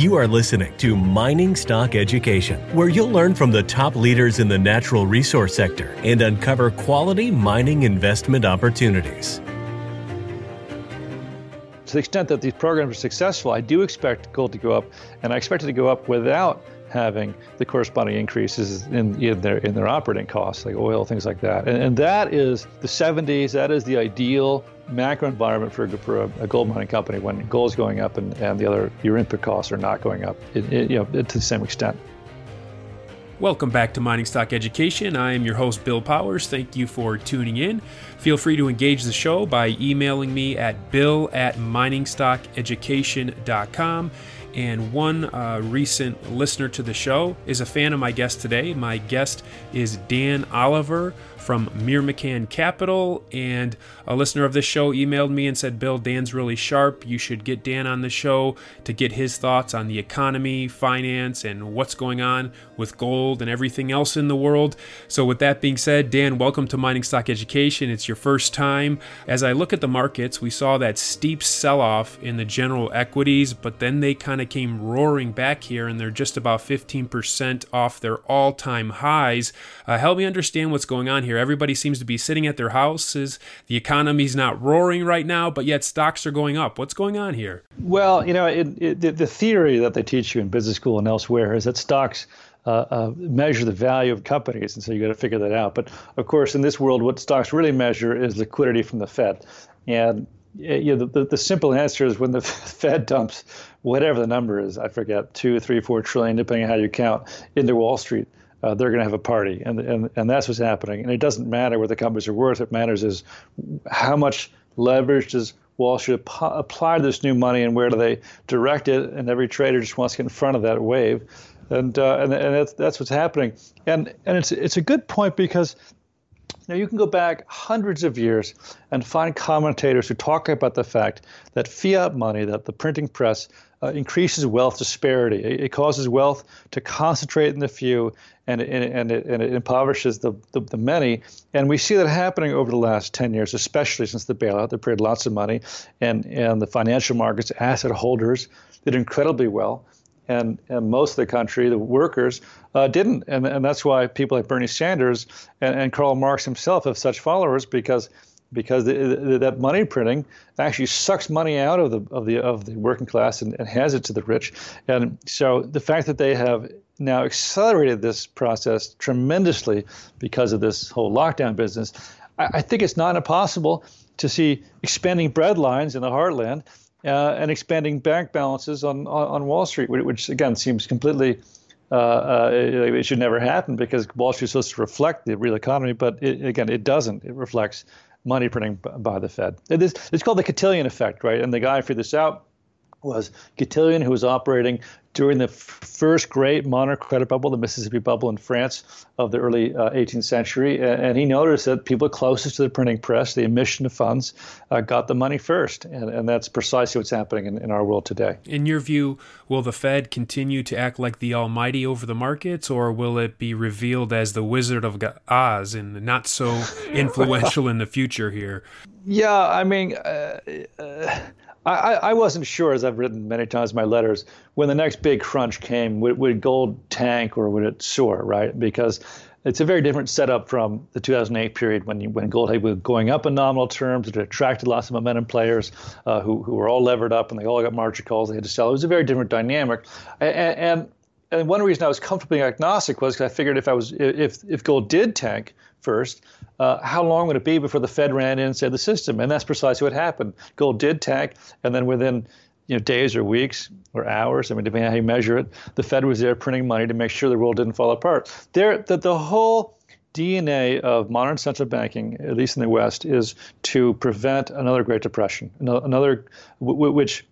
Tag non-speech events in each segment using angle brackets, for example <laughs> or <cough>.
You are listening to Mining Stock Education, where you'll learn from the top leaders in the natural resource sector and uncover quality mining investment opportunities. To the extent that these programs are successful, I do expect gold to go up, and I expect it to go up without having the corresponding increases in, in their in their operating costs, like oil, things like that. And, and that is the 70s. That is the ideal macro environment for, for a, a, gold mining company when gold is going up and, and the other your input costs are not going up, it, it, you know, to the same extent. Welcome back to Mining Stock Education. I am your host, Bill Powers. Thank you for tuning in. Feel free to engage the show by emailing me at bill at miningstockeducation.com. And one uh, recent listener to the show is a fan of my guest today. My guest is Dan Oliver from Myrmikan Capital. And a listener of this show emailed me and said, Bill, Dan's really sharp. You should get Dan on the show to get his thoughts on the economy, finance, and what's going on with gold and everything else in the world. So, with that being said, Dan, welcome to Mining Stock Education. It's your first time. As I look at the markets, we saw that steep sell off in the general equities, but then they kind of came roaring back here and they're just about 15% off their all time highs. Uh, help me understand what's going on here. Everybody seems to be sitting at their houses. The economy's not roaring right now, but yet stocks are going up. What's going on here? Well, you know, it, it, the theory that they teach you in business school and elsewhere is that stocks uh, uh, measure the value of companies, and so you got to figure that out. But of course, in this world, what stocks really measure is liquidity from the Fed, and you know, the, the simple answer is when the <laughs> Fed dumps whatever the number is, I forget, two, three, four trillion, depending on how you count, into Wall Street uh, they're going to have a party, and, and and that's what's happening. And it doesn't matter what the companies are worth. It matters is how much leverage does Wall Street apply to this new money, and where do they direct it? And every trader just wants to get in front of that wave, and uh, and and that's that's what's happening. And and it's it's a good point because now, you can go back hundreds of years and find commentators who talk about the fact that fiat money, that the printing press, uh, increases wealth disparity. It, it, causes wealth to concentrate in the few, and it, and it, and it impoverishes the, the, the, many. And we see that happening over the last 10 years, especially since the bailout. They printed lots of money, and, and the financial markets, asset holders, did incredibly well and, and most of the country, the workers, uh, didn't. And, and that's why people like Bernie Sanders and, and Karl Marx himself have such followers because because the, the, that money printing actually sucks money out of the of the of the working class and, and hands it to the rich. And so the fact that they have now accelerated this process tremendously because of this whole lockdown business, I, I think it's not impossible to see expanding bread lines in the heartland uh, and expanding bank balances on, on, on Wall Street, which again seems completely uh, uh, it, it, should never happen because Wall Street is supposed to reflect the real economy, but it, again, it doesn't. It reflects money printing by the Fed. It is, it's called the Cantillon effect, right? And the guy figured this out was Cantillon, who was operating during the first great modern credit bubble, the Mississippi bubble in France of the early uh, 18th century. And, he noticed that people closest to the printing press, the emission of funds, uh, got the money first. And, and that's precisely what's happening in, in our world today. In your view, will the Fed continue to act like the almighty over the markets, or will it be revealed as the Wizard of Oz and not so <laughs> influential in the future here? Yeah, I mean, uh, uh I, I wasn't sure, as I've written many times in my letters, when the next big crunch came, would, would gold tank or would it soar, right? Because it's a very different setup from the 2008 period when you, when gold was going up in nominal terms. It attracted lots of momentum players uh, who, who were all levered up and they all got margin calls. They had to sell. It was a very different dynamic. And, and, and one reason I was comfortably agnostic was because I figured if I was if if gold did tank first, uh, how long would it be before the Fed ran in and said the system? And that's precisely what happened. Gold did tank, and then within you know, days or weeks or hours, I mean, depending on how you measure it, the Fed was there printing money to make sure the world didn't fall apart. There, the, the whole DNA of modern central banking, at least in the West, is to prevent another Great Depression, another which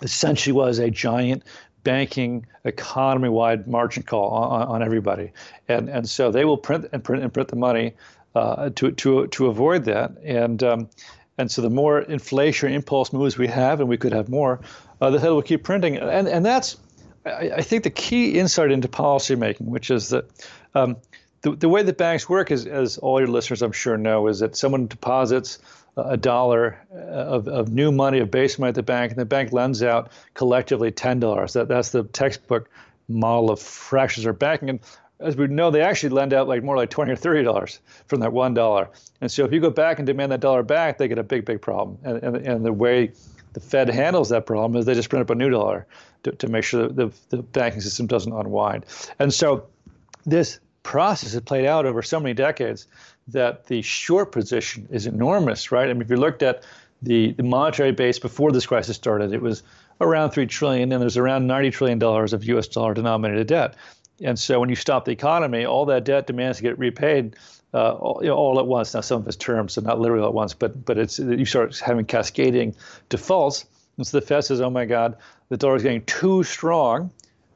essentially was a giant banking economy-wide margin call on, on, everybody, and and so they will print and print and print the money uh, to to to avoid that. And um, and so the more inflation impulse moves we have, and we could have more, uh, the Fed will keep printing. And and that's I, I, think the key insight into policymaking, which is that. Um, the, the way that banks work is, as all your listeners I'm sure know, is that someone deposits a dollar of, of new money, of base money at the bank, and the bank lends out collectively $10. That, that's the textbook model of fractions or banking. And as we know, they actually lend out like more like 20 or 30 dollars from that one dollar. And so if you go back and demand that dollar back, they get a big, big problem. And, and, and the way the Fed handles that problem is they just print up a new dollar to, to make sure that the, the banking system doesn't unwind. And so this process has played out over so many decades that the short position is enormous, right? I mean, if you looked at the, the monetary base before this crisis started, it was around three trillion, and there's around 90 trillion dollars of U.S. dollar denominated debt. And so when you stop the economy, all that debt demands to get repaid uh, all, all, at once. Now, some of it's terms, so not literally at once, but but it's you start having cascading defaults. And so the Fed says, "Oh my God, the dollar is getting too strong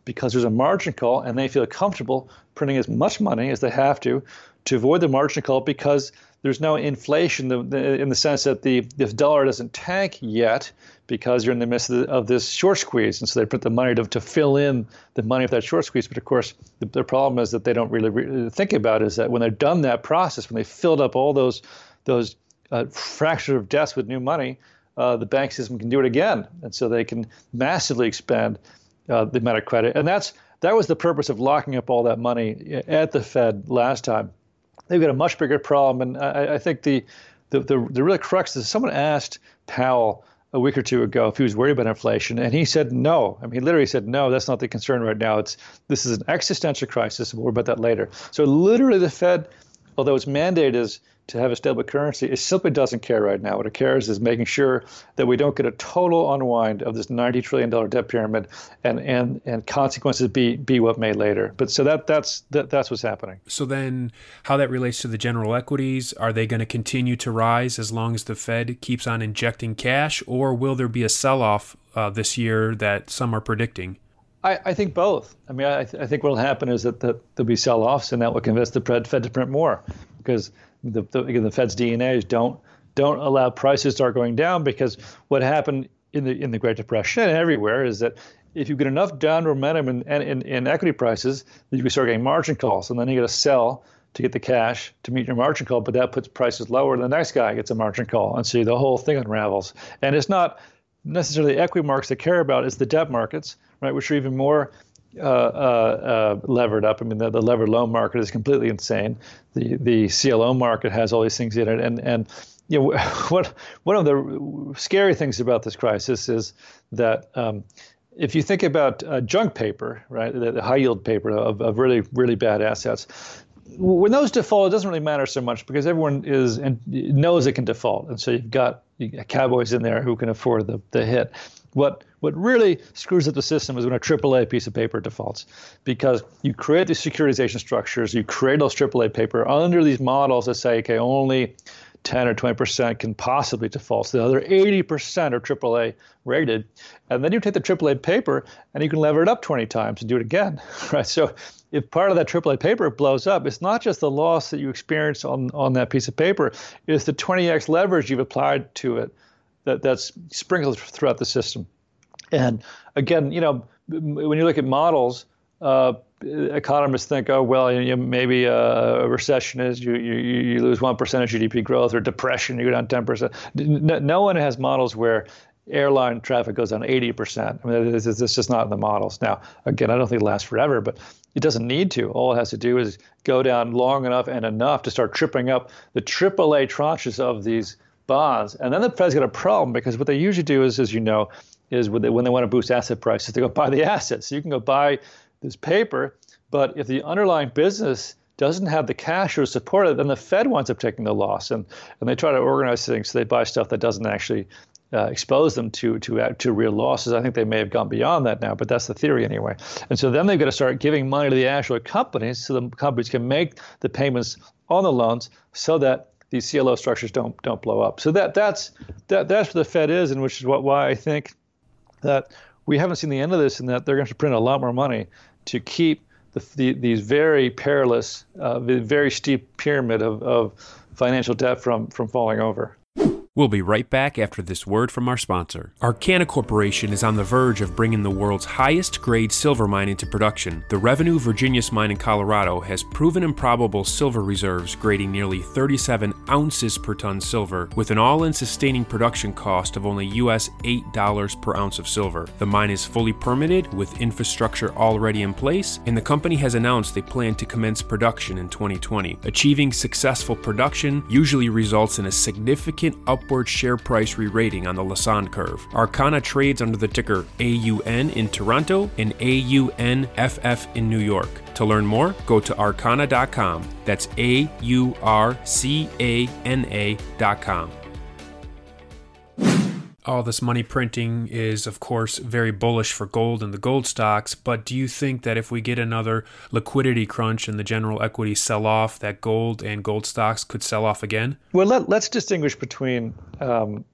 because there's a margin call, and they feel comfortable printing as much money as they have to to avoid the margin call because there's no inflation in the sense that the this dollar doesn't tank yet because you're in the midst of, the, of, this short squeeze, and so they put the money to, to fill in the money of that short squeeze. But of course, the, the problem is that they don't really re- think about is that when they've done that process, when they filled up all those those uh, fracture of debts with new money, uh, the bank system can do it again, and so they can massively expand uh, the amount of credit. And that's that was the purpose of locking up all that money at the Fed last time. They've got a much bigger problem, and I, I think the, the the the real crux is someone asked Powell a week or two ago if he was worried about inflation, and he said no. I mean, he literally said no. That's not the concern right now. It's this is an existential crisis. We'll worry about that later. So literally, the Fed, although its mandate is to have a stable currency, it simply doesn't care right now. What it cares is making sure that we don't get a total unwind of this $90 trillion debt pyramid and, and, and consequences be, be what may later. But so that, that's, that, that's what's happening. So then how that relates to the general equities, are they going to continue to rise as long as the Fed keeps on injecting cash or will there be a sell-off uh, this year that some are predicting? I, I, think both. I mean, I, th- I think what will happen is that, that there'll be sell-offs, and that will convince the Fed to print more, because the, the, again, the Fed's DNA is don't don't allow prices to start going down because what happened in the in the Great Depression and everywhere is that if you get enough downward momentum in, in, in equity prices, you can start getting margin calls, and then you got to sell to get the cash to meet your margin call, but that puts prices lower, and the next guy gets a margin call, and see the whole thing unravels. And it's not necessarily equity markets that care about; it's the debt markets, right, which are even more uh, uh, uh, levered up. I mean, the, the, levered loan market is completely insane. The the CLO market has all these things in it, and and you know <laughs> what one of the scary things about this crisis is that. Um, if you think about uh, junk paper, right, the, the high yield paper of, of really, really bad assets, when those default, it doesn't really matter so much because everyone is and knows it can default, and so you've got, cowboys in there who can afford the, the hit. What what really screws up the system is when a AAA piece of paper defaults, because you create these securitization structures, you create those AAA paper under these models that say, okay, only 10 or 20% can possibly default. So the other 80% are AAA rated. And then you take the AAA paper and you can lever it up 20 times and do it again, <laughs> right? So if part of that AAA paper blows up, it's not just the loss that you experience on, on that piece of paper, it's the 20x leverage you've applied to it that, that's sprinkled throughout the system. And again, you know, when you look at models, uh, economists think, oh well, you know, maybe a recession is you, you, you lose one percent of GDP growth, or depression you go down ten percent. No, one has models where airline traffic goes down eighty percent. I mean, it's, it's just not in the models. Now, again, I don't think it lasts forever, but it doesn't need to. All it has to do is go down long enough and enough to start tripping up the AAA tranches of these bonds. And then the Fed's got a problem because what they usually do is, as you know, is when they, when they want to boost asset prices, they go buy the assets. So you can go buy this paper, but if the underlying business doesn't have the cash or support it, then the Fed winds up taking the loss. And, and they try to organize things so they buy stuff that doesn't actually uh, expose them to to uh, to real losses. I think they may have gone beyond that now, but that's the theory anyway. And so then they've got to start giving money to the actual companies so the companies can make the payments on the loans so that these CLO structures don't don't blow up. So that that's that that's where the Fed is, and which is what why I think that we haven't seen the end of this, and that they're going to print a lot more money to keep the, the, these very perilous, uh, very steep pyramid of, of financial debt from from falling over. We'll be right back after this word from our sponsor. Aurcana Corporation is on the verge of bringing the world's highest grade silver mine into production. The Revenue Virginius mine in Colorado has proven improbable silver reserves grading nearly 37 ounces per ton silver, with an all in sustaining production cost of only US $8 per ounce of silver. The mine is fully permitted with infrastructure already in place, and the company has announced they plan to commence production in 2020. Achieving successful production usually results in a significant up upward share price re rating on the Lassonde curve. Aurcana trades under the ticker AUN in Toronto and AUNFF in New York. To learn more, go to aurcana.com. That's A U R C A N A.com all this money printing is, of course, very bullish for gold and the gold stocks. But do you think that if we get another liquidity crunch and the general equity sell off, that gold and gold stocks could sell off again? Well, let, us distinguish between um,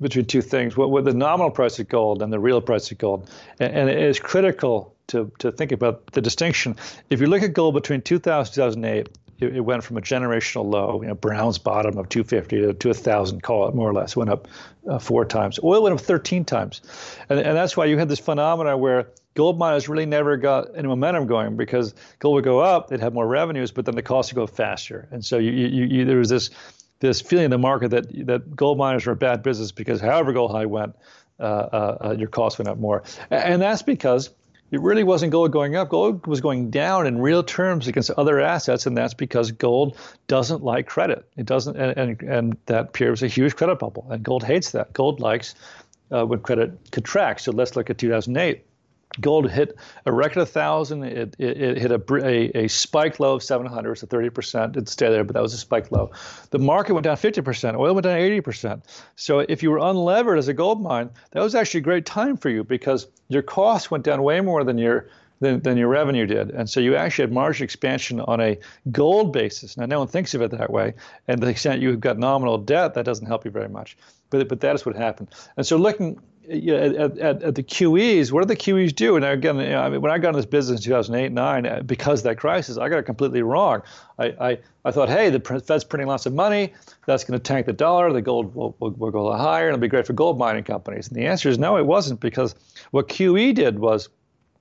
between two things: what, what the nominal price of gold and the real price of gold, and, and it is critical to to think about the distinction. If you look at gold between 2000 2008, it, it, went from a generational low, you know, Brown's bottom of 250 to, to 1,000, call it more or less, went up uh, four times. Oil went up 13 times. And, and that's why you had this phenomenon where gold miners really never got any momentum going because gold would go up, they'd have more revenues, but then the cost would go faster. And so you, you, you, there was this this feeling in the market that that gold miners were a bad business because however gold high went, uh, uh, uh your costs went up more. And that's because it really wasn't gold going up. Gold was going down in real terms against other assets, and that's because gold doesn't like credit. It doesn't, and and, and that appears a huge credit bubble, and gold hates that. Gold likes uh, when credit contracts. So let's look at 2008 gold hit a record of 1,000. It, it, it, hit a, a, a spike low of 700, so 30%. It stayed there, but that was a spike low. The market went down 50%. Oil went down 80%. So if you were unlevered as a gold mine, that was actually a great time for you because your costs went down way more than your than, than your revenue did. And so you actually had margin expansion on a gold basis. Now, no one thinks of it that way. And to the extent you've got nominal debt, that doesn't help you very much. But, but that is what happened. And so looking you know, at, at, at, the QEs, what do the QEs do? And again, you know, I mean, when I got in this business in 2008, 9, uh, because that crisis, I got it completely wrong. I, I, I thought, hey, the Fed's printing lots of money. That's going to tank the dollar. The gold will, will, will go higher, and it'll be great for gold mining companies. And the answer is no, it wasn't, because what QE did was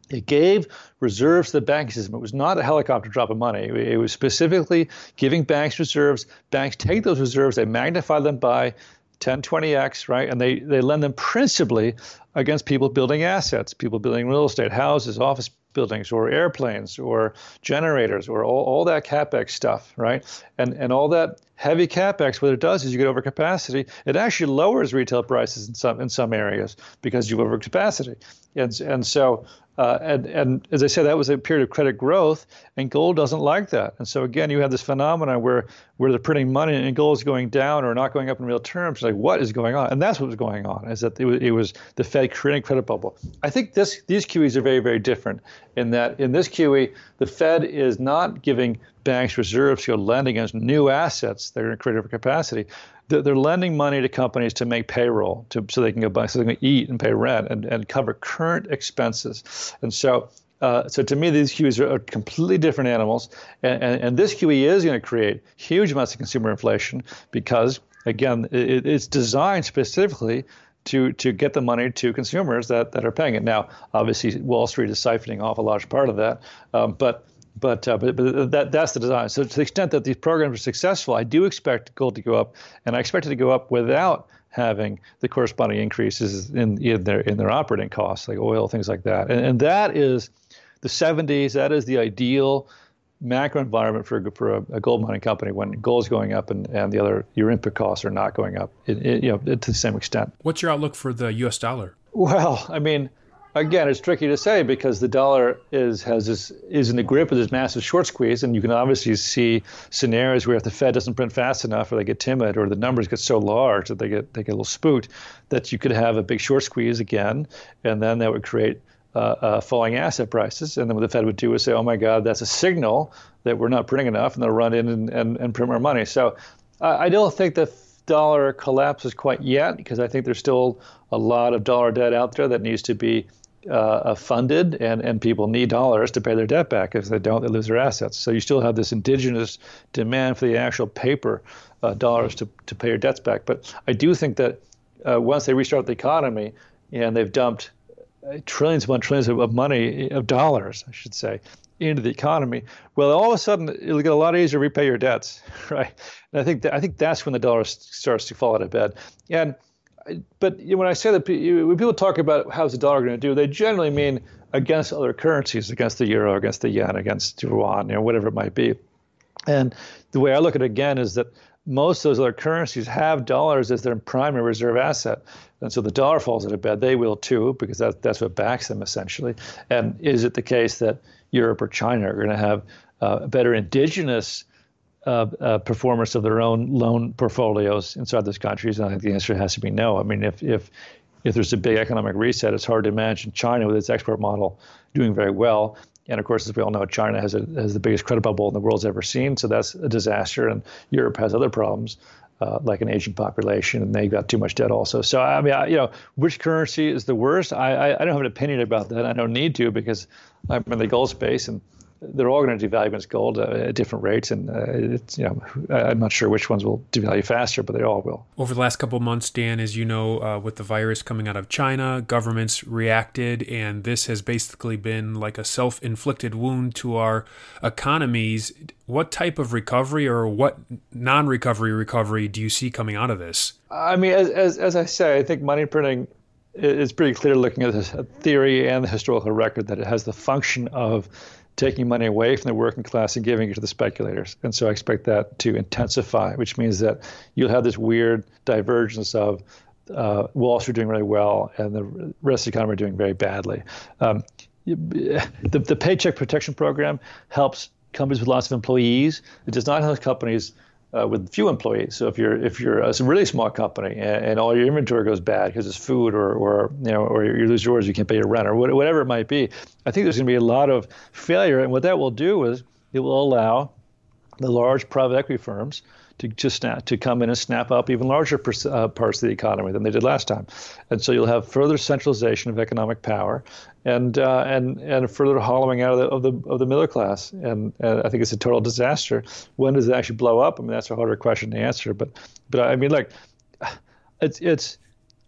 it gave reserves to the banking system. It was not a helicopter drop of money. It was specifically giving banks reserves. Banks take those reserves, they magnify them by 10, 20x, right? And they, they lend them principally against people building assets, people building real estate, houses, office buildings, or airplanes, or generators, or all, all that capex stuff, right? And and all that heavy capex, what it does is you get overcapacity. It actually lowers retail prices in some in some areas because you have overcapacity, and and so uh, and, and as I said, that was a period of credit growth, and gold doesn't like that. And so again, you have this phenomenon where where they're printing money and gold is going down or not going up in real terms. Like what is going on? And that's what was going on. Is that it was, it was the Fed creating credit bubble. I think this these QEs are very very different in that in this QE, the Fed is not giving banks reserves to lend against new assets that are in creative capacity they're lending money to companies to make payroll to, so they can go buy so they can eat and pay rent and, and cover current expenses and so uh, so to me these QEs are, are completely different animals and, and, and this QE is going to create huge amounts of consumer inflation because again it, it's designed specifically to to get the money to consumers that, that are paying it. Now, obviously, Wall Street is siphoning off a large part of that, um, but but, uh, but, but that that's the design. So to the extent that these programs are successful, I do expect gold to go up, and I expect it to go up without having the corresponding increases in, in their in their operating costs, like oil, things like that. And, and that is the 70s. That is the ideal macro environment for for a, a gold mining company when gold is going up and, and the other your input costs are not going up, it, it, you know, to the same extent. What's your outlook for the U.S. dollar? Well, I mean again, it's tricky to say because the dollar is has this is in the grip of this massive short squeeze, and you can obviously see scenarios where if the Fed doesn't print fast enough, or they get timid, or the numbers get so large that they get they get a little spooked, that you could have a big short squeeze again, and then that would create uh, uh, falling asset prices. And then what the Fed would do is say, "Oh my God, that's a signal that we're not printing enough," and they'll run in and, and, and print more money. So uh, I don't think the dollar collapses quite yet because I think there's still a lot of dollar debt out there that needs to be uh, funded, and, and people need dollars to pay their debt back. If they don't, they lose their assets. So you still have this indigenous demand for the actual paper uh, dollars to, to pay your debts back. But I do think that uh, once they restart the economy and they've dumped uh, trillions upon trillions of money, of dollars, I should say, into the economy, well, all of a sudden it'll get a lot easier to repay your debts, <laughs> right? And I think that, I think that's when the dollar starts to fall out of bed. And but when I say that when people talk about how's the dollar going to do, they generally mean against other currencies, against the euro, against the yen, against yuan, you know, whatever it might be. And the way I look at it again is that most of those other currencies have dollars as their primary reserve asset. And so the dollar falls out of bed, they will too, because that, that's what backs them essentially. And is it the case that Europe or China are going to have uh, better indigenous uh, uh, performance of their own loan portfolios inside those countries? And I think the answer has to be no. I mean, if if if there's a big economic reset, it's hard to imagine China with its export model doing very well. And of course, as we all know, China has, a, has the biggest credit bubble in the world's ever seen, so that's a disaster. And Europe has other problems, uh, like an aging population, and they got too much debt also. So I mean, I, you know, which currency is the worst? I, I, I don't have an opinion about that. I don't need to because I'm in the gold space, and they're all going to devalue against gold uh, at different rates, and uh, it's you know I'm not sure which ones will devalue faster, but they all will. Over the last couple of months, Dan, as you know, uh, with the virus coming out of China, governments reacted, and this has basically been like a self-inflicted wound to our economies. What type of recovery or what non-recovery recovery do you see coming out of this? I mean, as as, as I say, I think money printing it's pretty clear looking at the theory and the historical record that it has the function of taking money away from the working class and giving it to the speculators. And so I expect that to intensify, which means that you'll have this weird divergence of uh, Wall Street doing really well and the rest of the economy doing very badly. Um, the, the Paycheck Protection Program helps companies with lots of employees. It does not help companies uh, with few employees. So if you're if you're a really small company and, and all your inventory goes bad because it's food or or you know or you lose yours, you can't pay your rent or whatever it might be, I think there's going to be a lot of failure. And what that will do is it will allow the large private equity firms to just snap, to come in and snap up even larger pers- uh, parts of the economy than they did last time, and so you'll have further centralization of economic power, and uh, and and further hollowing out of the of the, of the middle class, and, and, I think it's a total disaster. When does it actually blow up? I mean, that's a harder question to answer, but but I mean, like, it's it's,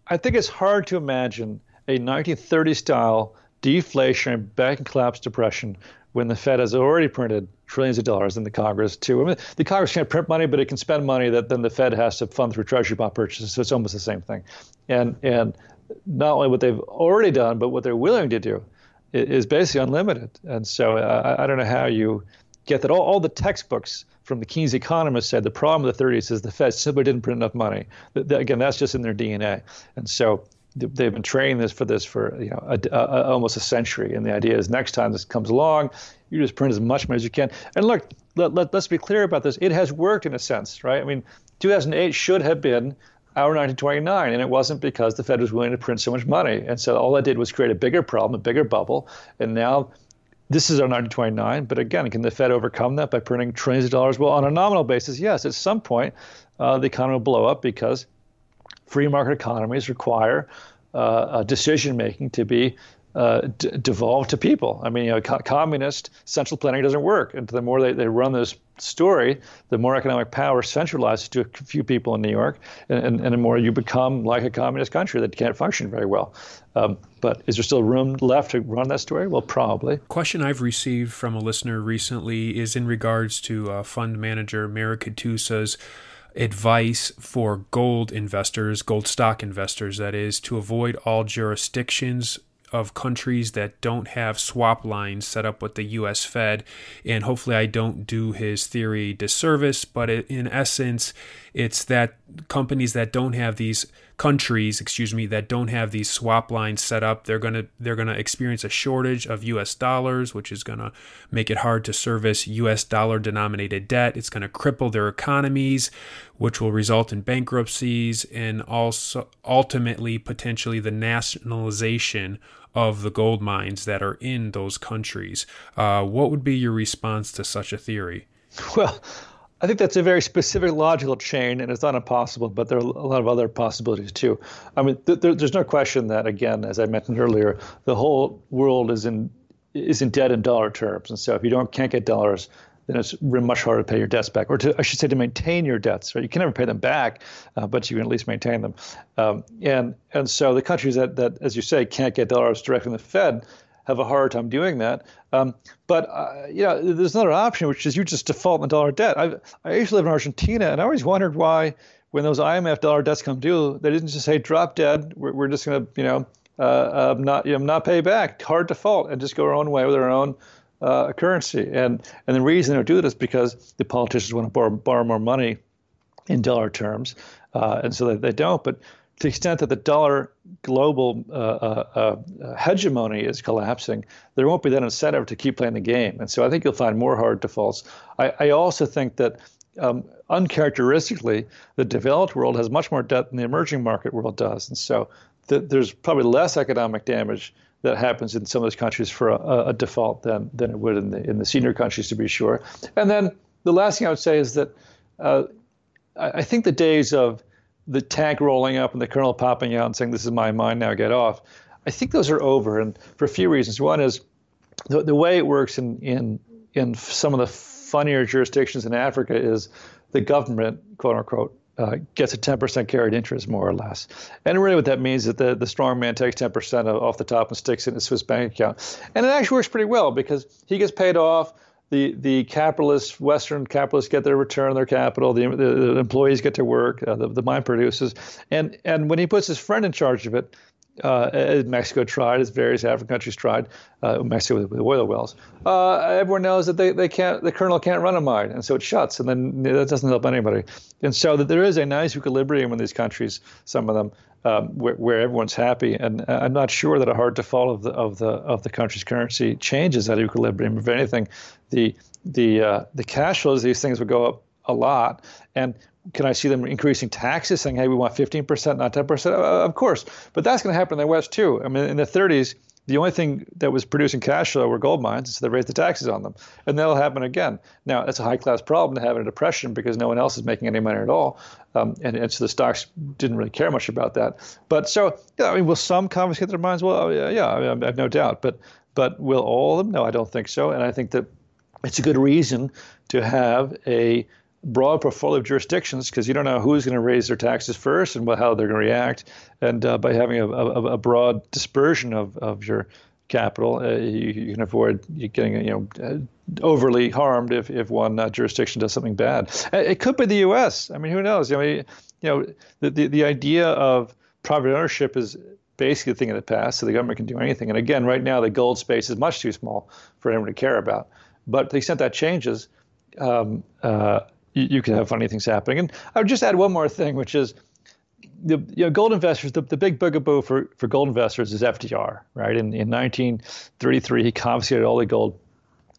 I think it's hard to imagine a 1930 style deflation, banking collapse, depression when the Fed has already printed trillions of dollars in the Congress too. I mean, the Congress can't print money, but it can spend money that then the Fed has to fund through Treasury bond purchases. So it's almost the same thing. And and not only what they've already done, but what they're willing to do is basically unlimited. And so uh, I don't know how you get that. All, all the textbooks from the Keynes economists said the problem of the 30s is the Fed simply didn't print enough money. Again, that's just in their DNA. And so they've been training this for this for you know a, a, almost a century. And the idea is next time this comes along, you just print as much money as you can. And look, let, let, let's be clear about this. It has worked in a sense, right? I mean, 2008 should have been our 1929, and it wasn't because the Fed was willing to print so much money. And so all that did was create a bigger problem, a bigger bubble. And now this is our 1929. But again, can the Fed overcome that by printing trillions of dollars? Well, on a nominal basis, yes. At some point, uh, the economy will blow up because free market economies require uh, decision making to be uh, d- devolved to people. I mean, you know, co- communist central planning doesn't work. And the more they, they run this story, the more economic power centralizes to a few people in New York, and, and, and the more you become like a communist country that can't function very well. Um, but is there still room left to run that story? Well, probably. Question I've received from a listener recently is in regards to uh, fund manager Marin Katusa's advice for gold investors, gold stock investors, that is, to avoid all jurisdictions of countries that don't have swap lines set up with the US Fed. And hopefully, I don't do his theory disservice, but in essence, it's that companies that don't have these countries, excuse me, that don't have these swap lines set up, they're gonna they're gonna experience a shortage of U.S. dollars, which is gonna make it hard to service U.S. dollar denominated debt. It's gonna cripple their economies, which will result in bankruptcies and also ultimately potentially the nationalization of the gold mines that are in those countries. Uh, what would be your response to such a theory? Well, I think that's a very specific logical chain, and it's not impossible, but there are a lot of other possibilities too. I mean, th- th- there's no question that, again, as I mentioned earlier, the whole world is in is in debt in dollar terms, and so if you don't can't get dollars, then it's much harder to pay your debts back, or to, I should say, to maintain your debts. Right? You can never pay them back, uh, but you can at least maintain them. Um, and and so the countries that that, as you say, can't get dollars directly from the Fed have a hard time doing that. Um, but uh, know, there's another option, which is you just default the dollar debt. I I used to live in Argentina, and I always wondered why, when those IMF dollar debts come due, they didn't just say drop dead. We're, we're just going to you know uh, uh, not you know not pay back, hard default, and just go our own way with our own. Uh, currency, and and the reason they do it is because the politicians want to borrow, borrow more money in dollar terms, uh, and so they, they don't. But to the extent that the dollar global uh, uh, uh, hegemony is collapsing, there won't be that incentive to keep playing the game. And so I think you'll find more hard defaults. I, I also think that um, uncharacteristically, the developed world has much more debt than the emerging market world does. And so th- there's probably less economic damage that happens in some of those countries for a, a, default than, than it would in the, in the senior countries, to be sure. And then the last thing I would say is that uh, I, I think the days of the tank rolling up and the colonel popping out and saying, This is my mind now, get off. I think those are over, and for a few reasons. One is the, the way it works in, in, in some of the funnier jurisdictions in Africa is the government, quote unquote, uh, gets a 10% carried interest, more or less. And really, what that means is that the, the strong man takes 10% off the top and sticks it in a Swiss bank account. And it actually works pretty well because he gets paid off the the capitalists, Western capitalists, get their return on their capital. The, the employees get to work. Uh, the, the mine produces, and and when he puts his friend in charge of it, uh, Mexico tried, as various African countries tried, uh, Mexico with, with, oil wells. Uh, everyone knows that they, they can't, the colonel can't run a mine, and so it shuts, and then that doesn't help anybody. And so that there is a nice equilibrium in these countries, some of them, um, where, where, everyone's happy. And uh, I'm not sure that a hard default of the of the of the country's currency changes that equilibrium. If anything, the the uh, the cash flows of these things would go up a lot. And can I see them increasing taxes, saying, "Hey, we want 15%, not 10%"? Uh, of course, but that's going to happen in the West too. I mean, in the 30s, the only thing that was producing cash flow were gold mines, so they raised the taxes on them, and that'll happen again. Now, it's a high-class problem to have in a depression because no one else is making any money at all, um, and, and, so the stocks didn't really care much about that. But so, yeah, I mean, will some confiscate their mines? Well, yeah, yeah I, mean, I have no doubt. But but will all of them? No, I don't think so. And I think that it's a good reason to have a broad portfolio of jurisdictions because you don't know who's going to raise their taxes first and how they're going to react. And uh, by having a, a, a, broad dispersion of, of your capital, uh, you, you, can avoid getting you know uh, overly harmed if, if one uh, jurisdiction does something bad. Uh, it could be the U.S. I mean, who knows? I mean, you know, the, the, the idea of private ownership is basically a thing of the past, so the government can do anything. And again, right now, the gold space is much too small for anyone to care about. But to the extent that changes, um, uh, you, you can have funny things happening. And I would just add one more thing, which is the you know, gold investors, the, the big bugaboo for, for gold investors is FDR, right? In, in 1933, he confiscated all the gold.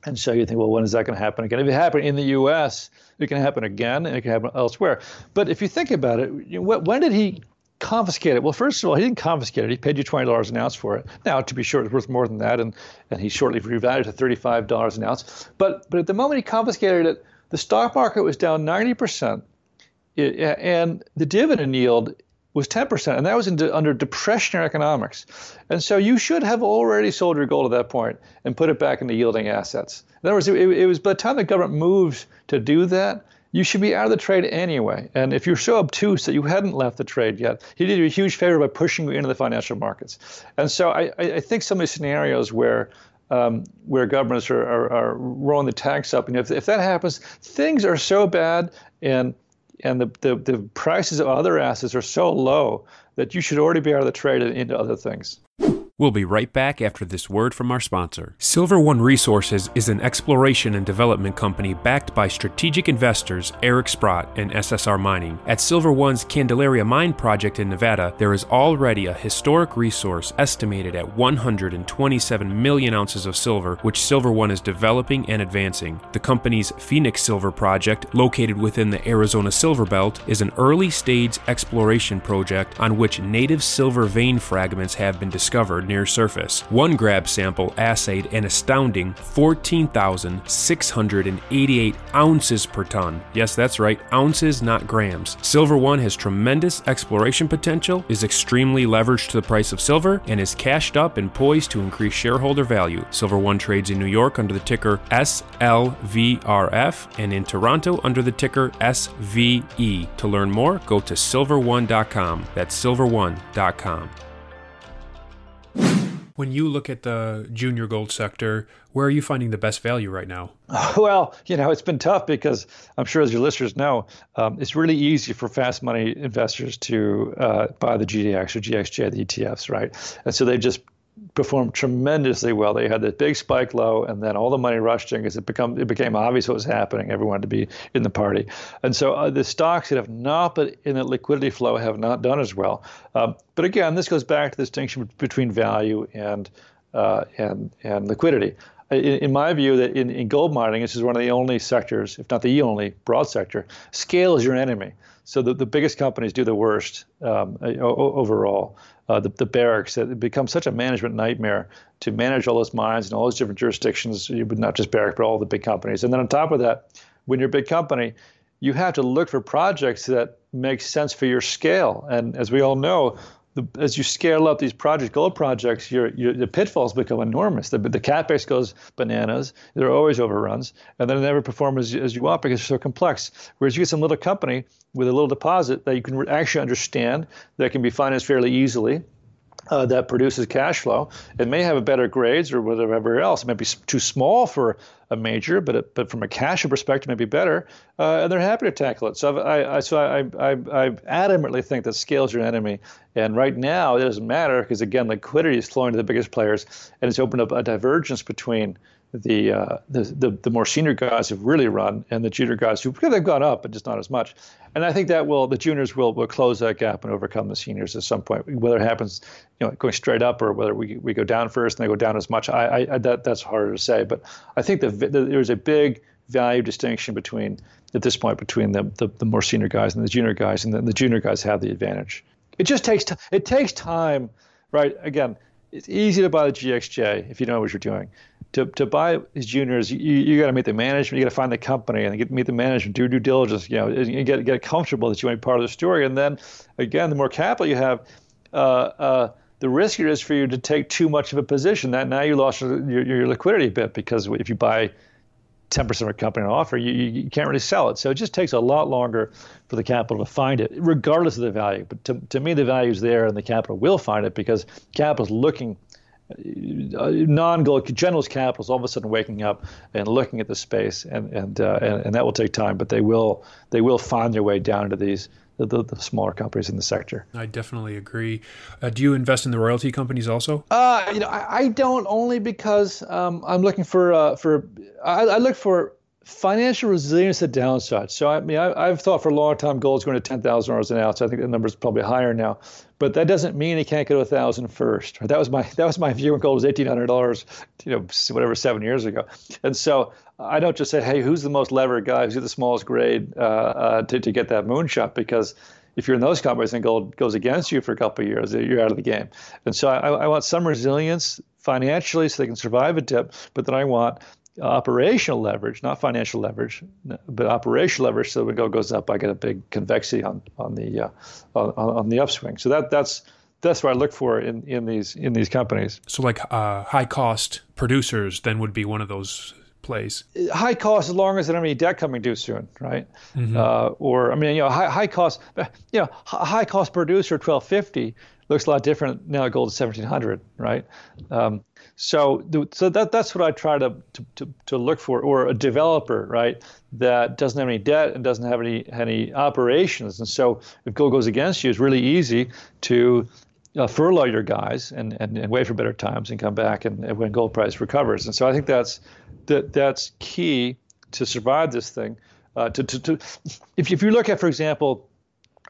And so you think, well, when is that going to happen again? If it happened in the U.S., it can happen again, and it can happen elsewhere. But if you think about it, you know, when did he confiscate it? Well, first of all, he didn't confiscate it. He paid you twenty dollars an ounce for it. Now, to be sure, it's worth more than that, and and he shortly revalued it to thirty-five dollars an ounce. But but at the moment he confiscated it, the stock market was down 90%, and the dividend yield was 10%, and that was de- under depressionary economics. And so you should have already sold your gold at that point and put it back into yielding assets. In other words, it, it was by the time the government moves to do that, you should be out of the trade anyway. And if you're so obtuse that you hadn't left the trade yet, he did you a huge favor by pushing you into the financial markets. And so I, I think some of these scenarios where um, where governments are, are, are, rolling the tax up. And if, if that happens, things are so bad and and the, the, the prices of other assets are so low that you should already be out of the trade and into other things. We'll be right back after this word from our sponsor. Silver One Resources is an exploration and development company backed by strategic investors Eric Sprott and SSR Mining. At Silver One's Candelaria Mine project in Nevada, there is already a historic resource estimated at 127 million ounces of silver, which Silver One is developing and advancing. The company's Phoenix Silver project, located within the Arizona Silver Belt, is an early stage exploration project on which native silver vein fragments have been discovered near surface. One grab sample assayed an astounding 14,688 ounces per ton. Yes, that's right, ounces, not grams. Silver One has tremendous exploration potential, is extremely leveraged to the price of silver, and is cashed up and poised to increase shareholder value. Silver One trades in New York under the ticker SLVRF and in Toronto under the ticker SVE. To learn more, go to silverone.com. That's silverone.com. When you look at the junior gold sector, where are you finding the best value right now? <laughs> Well, you know, it's been tough because I'm sure, as your listeners know, um, it's really easy for fast money investors to uh, buy the GDX or GDXJ, the ETFs, right? And so they've just performed tremendously well. They had this big spike low, and then all the money rushed in because it become it became obvious what was happening. Everyone to be in the party, and so uh, the stocks that have not been in the liquidity flow have not done as well. Um, but again, this goes back to the distinction between value and uh, and and liquidity. In, in, my view, that in, in gold mining, this is one of the only sectors, if not the only broad sector, scale is your enemy. So the, the biggest companies do the worst um, overall. Uh, the, the Barricks, it becomes such a management nightmare to manage all those mines and all those different jurisdictions, not just Barrick, but all the big companies. And then on top of that, when you're a big company, you have to look for projects that make sense for your scale. And as we all know, the, as you scale up these project gold projects, your, your the pitfalls become enormous. The, the capex goes bananas. There are always overruns, and then they never perform as, as you want because they're so complex. Whereas you get some little company with a little deposit that you can actually understand that can be financed fairly easily, uh, that produces cash flow. It may have a better grades or whatever else. It may be too small for a major, but it, but from a cash perspective, may be better. Uh, and they're happy to tackle it. So I, I so I, I, I adamantly think that scale is your enemy. And right now, it doesn't matter because again, liquidity is flowing to the biggest players, and it's opened up a divergence between the, uh, the, the the more senior guys who've really run and the junior guys who they've gone up, but just not as much. And I think that will the juniors will will close that gap and overcome the seniors at some point. Whether it happens, you know, going straight up or whether we, we go down first and they go down as much, I, I that that's harder to say. But I think that the, there's a big value distinction between at this point between the, the, the more senior guys and the junior guys, and then the junior guys have the advantage. It just takes t- it takes time, right? Again, it's easy to buy the GDXJ if you know what you're doing to, to buy these juniors, you, you got to meet the management, you got to find the company and get meet the management, do due diligence, you know, and get get comfortable that you want to be part of the story. And then again, the more capital you have, uh, uh, the riskier it is for you to take too much of a position. That now you lost your, your liquidity a bit because if you buy 10% of a company on offer, you, you can't really sell it. So it just takes a lot longer for the capital to find it, regardless of the value. But to, to me, the value is there and the capital will find it because capital is looking uh, non-gold generalist capitals all of a sudden waking up and looking at the space, and and, uh, and, and that will take time, but they will they will find their way down to these the, the, the, smaller companies in the sector. I definitely agree. Uh, do you invest in the royalty companies also? Uh, you know, I, I don't only because um, I'm looking for uh, for I, I, look for financial resilience at downside. So I mean, I, have thought for a long time gold's going to ten thousand dollars an ounce. I think the number is probably higher now, but that doesn't mean it can't go to a thousand first. That was my that was my view when gold was eighteen hundred dollars, you know, whatever seven years ago. And so I don't just say, hey, who's the most levered guy? Who's the smallest grade uh, uh, to to get that moonshot? Because if you're in those companies and gold goes against you for a couple of years, you're out of the game. And so I, I want some resilience financially so they can survive a dip, but then I want operational leverage, not financial leverage, but operational leverage. So when gold goes up, I get a big convexity on on the uh, on, on the upswing. So that that's that's what I look for in, in these in these companies. So like uh, high cost producers then would be one of those plays. High cost as long as there don't any debt coming due soon, right? Mm-hmm. Uh, or I mean, you know, high, high cost, you know, high cost producer twelve fifty looks a lot different now. Gold is seventeen hundred, right? Um, so, so that that's what I try to, to, to, look for, or a developer, right, that doesn't have any debt and doesn't have any any operations. And so, if gold goes against you, it's really easy to uh, furlough your guys and, and, and wait for better times and come back and, and when gold price recovers. And so, I think that's that that's key to survive this thing. Uh, to, to, to if, if you look at, for example,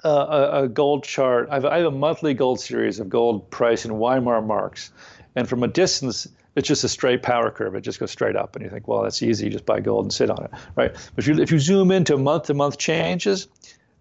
uh, a, a, gold chart, I have, I have, a monthly gold series of gold price in Weimar marks. And from a distance, it's just a straight power curve. It just goes straight up, and you think, well, that's easy. You just buy gold and sit on it, right? But if you if you zoom into month-to-month changes,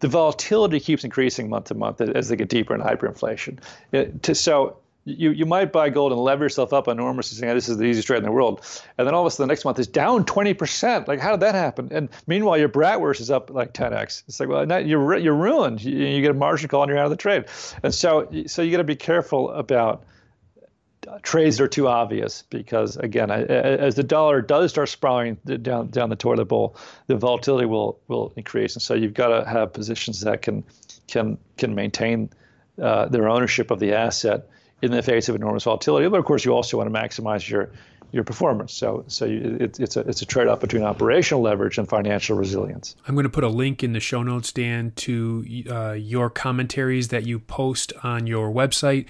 the volatility keeps increasing month to month as they get deeper in hyperinflation. It, to, so you, you might buy gold and lever yourself up enormously saying this is the easiest trade in the world. And then all of a sudden the next month is down 20%. Like, how did that happen? And meanwhile, your bratwurst is up like 10x. It's like, well, you're, you're ruined. You, you get a margin call and you're out of the trade. And so, so you got to be careful about trades are too obvious because again, as the dollar does start spiraling down down the toilet bowl, the volatility will will increase, and so you've got to have positions that can can can maintain uh, their ownership of the asset in the face of enormous volatility. But of course, you also want to maximize your your performance. So, so you, it, it's a it's a trade off between operational leverage and financial resilience. I'm going to put a link in the show notes, Dan, to uh, your commentaries that you post on your website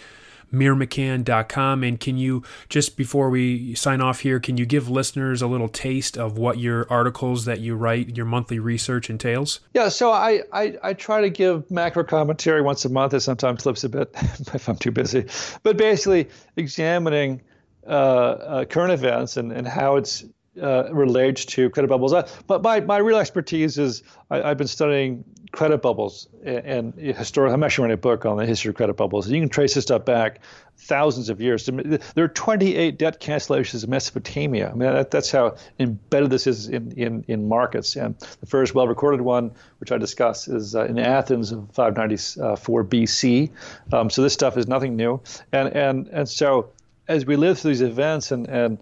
myrmikan.com. And can you, just before we sign off here, can you give listeners a little taste of what your articles that you write, your monthly research entails? Yeah, so I, I, I try to give macro commentary once a month. It sometimes slips a bit <laughs> if I'm too busy. But basically, examining uh, uh, current events and, and how it's uh, relates to credit bubbles. Uh, but my, my real expertise is I, have been studying credit bubbles and, and historical. I'm actually writing a book on the history of credit bubbles. You can trace this stuff back thousands of years. There are 28 debt cancellations in Mesopotamia. I mean, that, that's how embedded this is in, in, in markets. And the first well recorded one, which I discuss, is uh, in Athens of 594 BC. Um, so this stuff is nothing new. And, and, and so as we live through these events and, and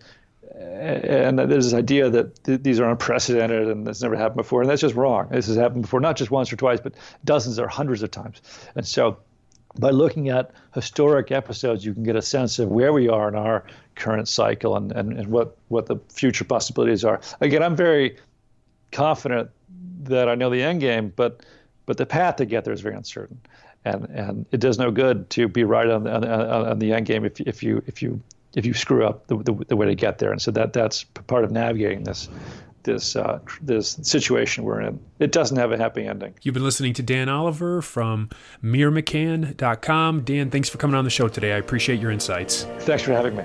and there's this idea that th- these are unprecedented and this never happened before, and that's just wrong. This has happened before, not just once or twice, but dozens or hundreds of times. And so, by looking at historic episodes, you can get a sense of where we are in our current cycle and, and, and what, what the future possibilities are. Again, I'm very confident that I know the end game, but but the path to get there is very uncertain, and and it does no good to be right on the on, on the end game if if you if you if you screw up the, the, the, way to get there. And so that that's part of navigating this this uh, this situation we're in. It doesn't have a happy ending. You've been listening to Dan Oliver from myrmikan.com. Dan, thanks for coming on the show today. I appreciate your insights. Thanks for having me.